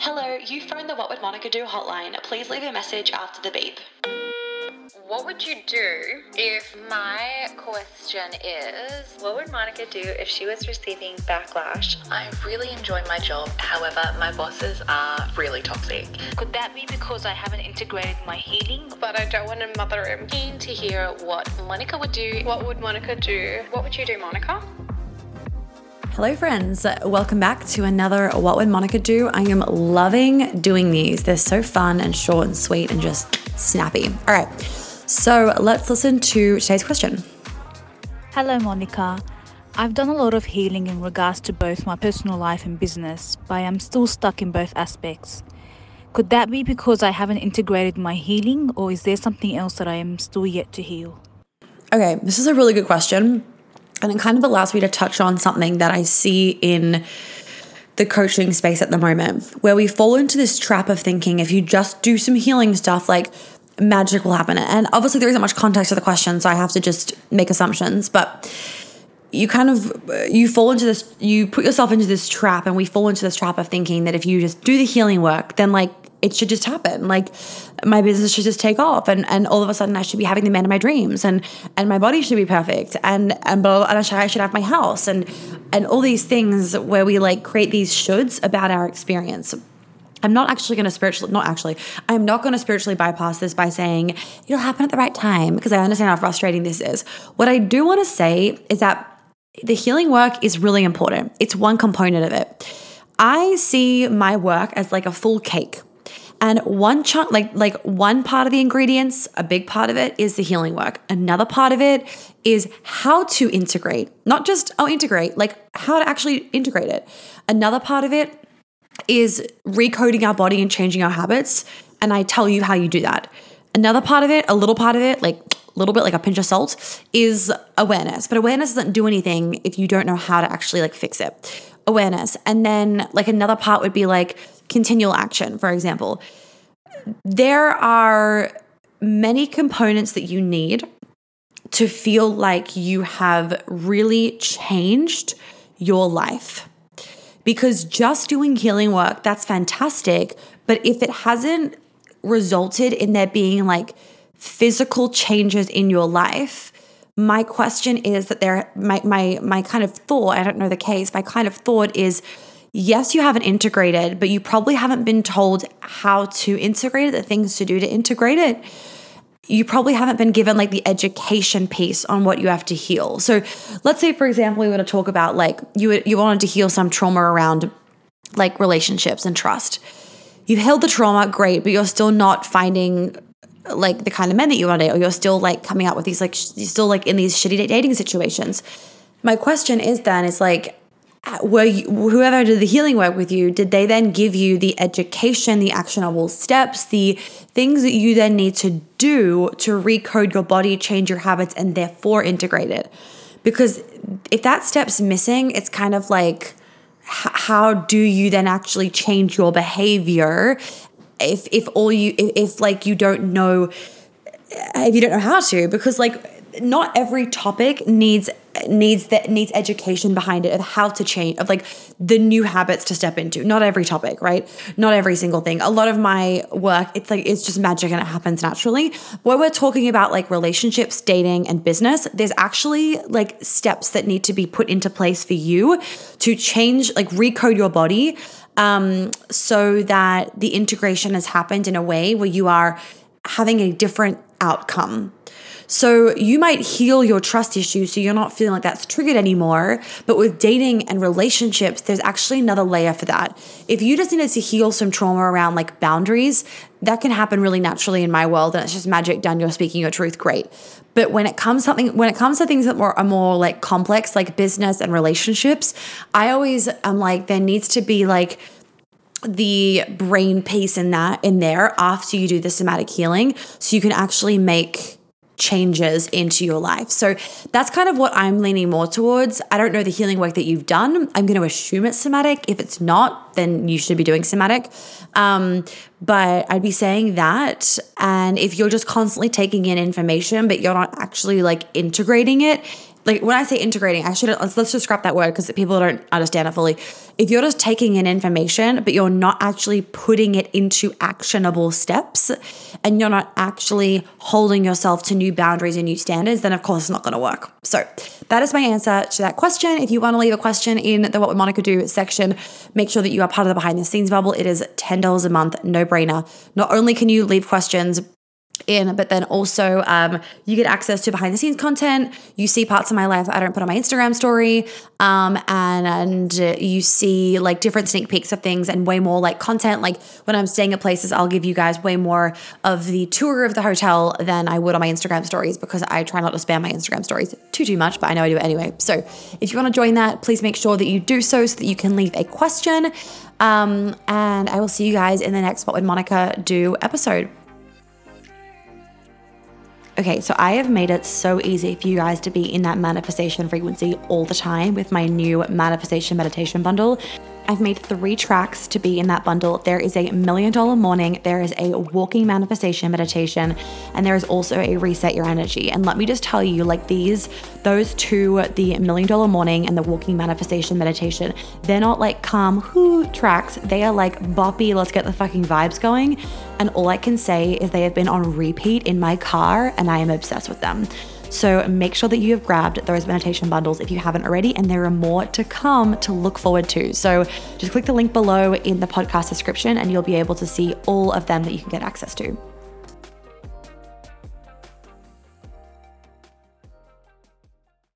Hello, you phoned the What Would Monica Do hotline. Please leave a message after the beep. What would you do if my question is what would Monica do if she was receiving backlash? I really enjoy my job, however, my bosses are really toxic. Could that be because I haven't integrated my healing? But I don't want to mother him. Keen to hear what Monica would do. What would Monica do? What would you do, Monica? Hello, friends. Welcome back to another What Would Monica Do? I am loving doing these. They're so fun and short and sweet and just snappy. All right, so let's listen to today's question. Hello, Monica. I've done a lot of healing in regards to both my personal life and business, but I am still stuck in both aspects. Could that be because I haven't integrated my healing, or is there something else that I am still yet to heal? Okay, this is a really good question. And it kind of allows me to touch on something that I see in the coaching space at the moment, where we fall into this trap of thinking if you just do some healing stuff, like magic will happen. And obviously, there isn't much context to the question, so I have to just make assumptions. But you kind of you fall into this you put yourself into this trap and we fall into this trap of thinking that if you just do the healing work then like it should just happen. Like my business should just take off and, and all of a sudden I should be having the man of my dreams and and my body should be perfect and and, blah, and I, should, I should have my house and and all these things where we like create these shoulds about our experience. I'm not actually going to spiritually, not actually, I'm not going to spiritually bypass this by saying it'll happen at the right time because I understand how frustrating this is. What I do want to say is that the healing work is really important. It's one component of it. I see my work as like a full cake. And one chunk, like like one part of the ingredients, a big part of it is the healing work. Another part of it is how to integrate, not just oh integrate, like how to actually integrate it. Another part of it is recoding our body and changing our habits. And I tell you how you do that. Another part of it, a little part of it, like a little bit like a pinch of salt, is awareness. But awareness doesn't do anything if you don't know how to actually like fix it. Awareness. And then like another part would be like continual action, for example. There are many components that you need to feel like you have really changed your life. Because just doing healing work, that's fantastic. But if it hasn't resulted in there being like physical changes in your life, my question is that there my my my kind of thought, I don't know the case, my kind of thought is yes, you haven't integrated, but you probably haven't been told how to integrate it, the things to do to integrate it. You probably haven't been given like the education piece on what you have to heal. So, let's say, for example, we want to talk about like you you wanted to heal some trauma around like relationships and trust. You've healed the trauma, great, but you're still not finding like the kind of men that you want to or you're still like coming out with these like you're still like in these shitty dating situations. My question is then is like were you, whoever did the healing work with you, did they then give you the education, the actionable steps, the things that you then need to do to recode your body, change your habits, and therefore integrate it? Because if that step's missing, it's kind of like, how do you then actually change your behavior if if all you if, if like you don't know if you don't know how to because like not every topic needs needs that needs education behind it of how to change of like the new habits to step into. Not every topic right? Not every single thing. A lot of my work it's like it's just magic and it happens naturally. When we're talking about like relationships dating and business there's actually like steps that need to be put into place for you to change like recode your body um, so that the integration has happened in a way where you are having a different outcome so you might heal your trust issues so you're not feeling like that's triggered anymore. But with dating and relationships, there's actually another layer for that. If you just needed to heal some trauma around like boundaries, that can happen really naturally in my world and it's just magic done you're speaking your truth great but when it comes something when it comes to things that are more like complex like business and relationships i always am like there needs to be like the brain piece in that in there after you do the somatic healing so you can actually make changes into your life. So that's kind of what I'm leaning more towards. I don't know the healing work that you've done. I'm going to assume it's somatic. If it's not, then you should be doing somatic. Um, but I'd be saying that. And if you're just constantly taking in information, but you're not actually like integrating it, like when I say integrating, actually let's let's just scrap that word because people don't understand it fully. If you're just taking in information, but you're not actually putting it into actionable steps and you're not actually holding yourself to new boundaries and new standards, then of course it's not going to work. So that is my answer to that question. If you want to leave a question in the What Would Monica Do section, make sure that you are part of the behind the scenes bubble. It is $10 a month, no brainer. Not only can you leave questions, in, but then also um, you get access to behind the scenes content. You see parts of my life I don't put on my Instagram story, um, and, and you see like different sneak peeks of things and way more like content. Like when I'm staying at places, I'll give you guys way more of the tour of the hotel than I would on my Instagram stories because I try not to spam my Instagram stories too too much, but I know I do it anyway. So if you want to join that, please make sure that you do so so that you can leave a question. Um, and I will see you guys in the next What Would Monica Do episode. Okay, so I have made it so easy for you guys to be in that manifestation frequency all the time with my new manifestation meditation bundle. I've made three tracks to be in that bundle. There is a million dollar morning, there is a walking manifestation meditation, and there is also a reset your energy. And let me just tell you, like these, those two, the million dollar morning and the walking manifestation meditation, they're not like calm whoo tracks. They are like boppy, let's get the fucking vibes going. And all I can say is they have been on repeat in my car, and I am obsessed with them. So make sure that you have grabbed those meditation bundles if you haven't already, and there are more to come to look forward to. So just click the link below in the podcast description, and you'll be able to see all of them that you can get access to.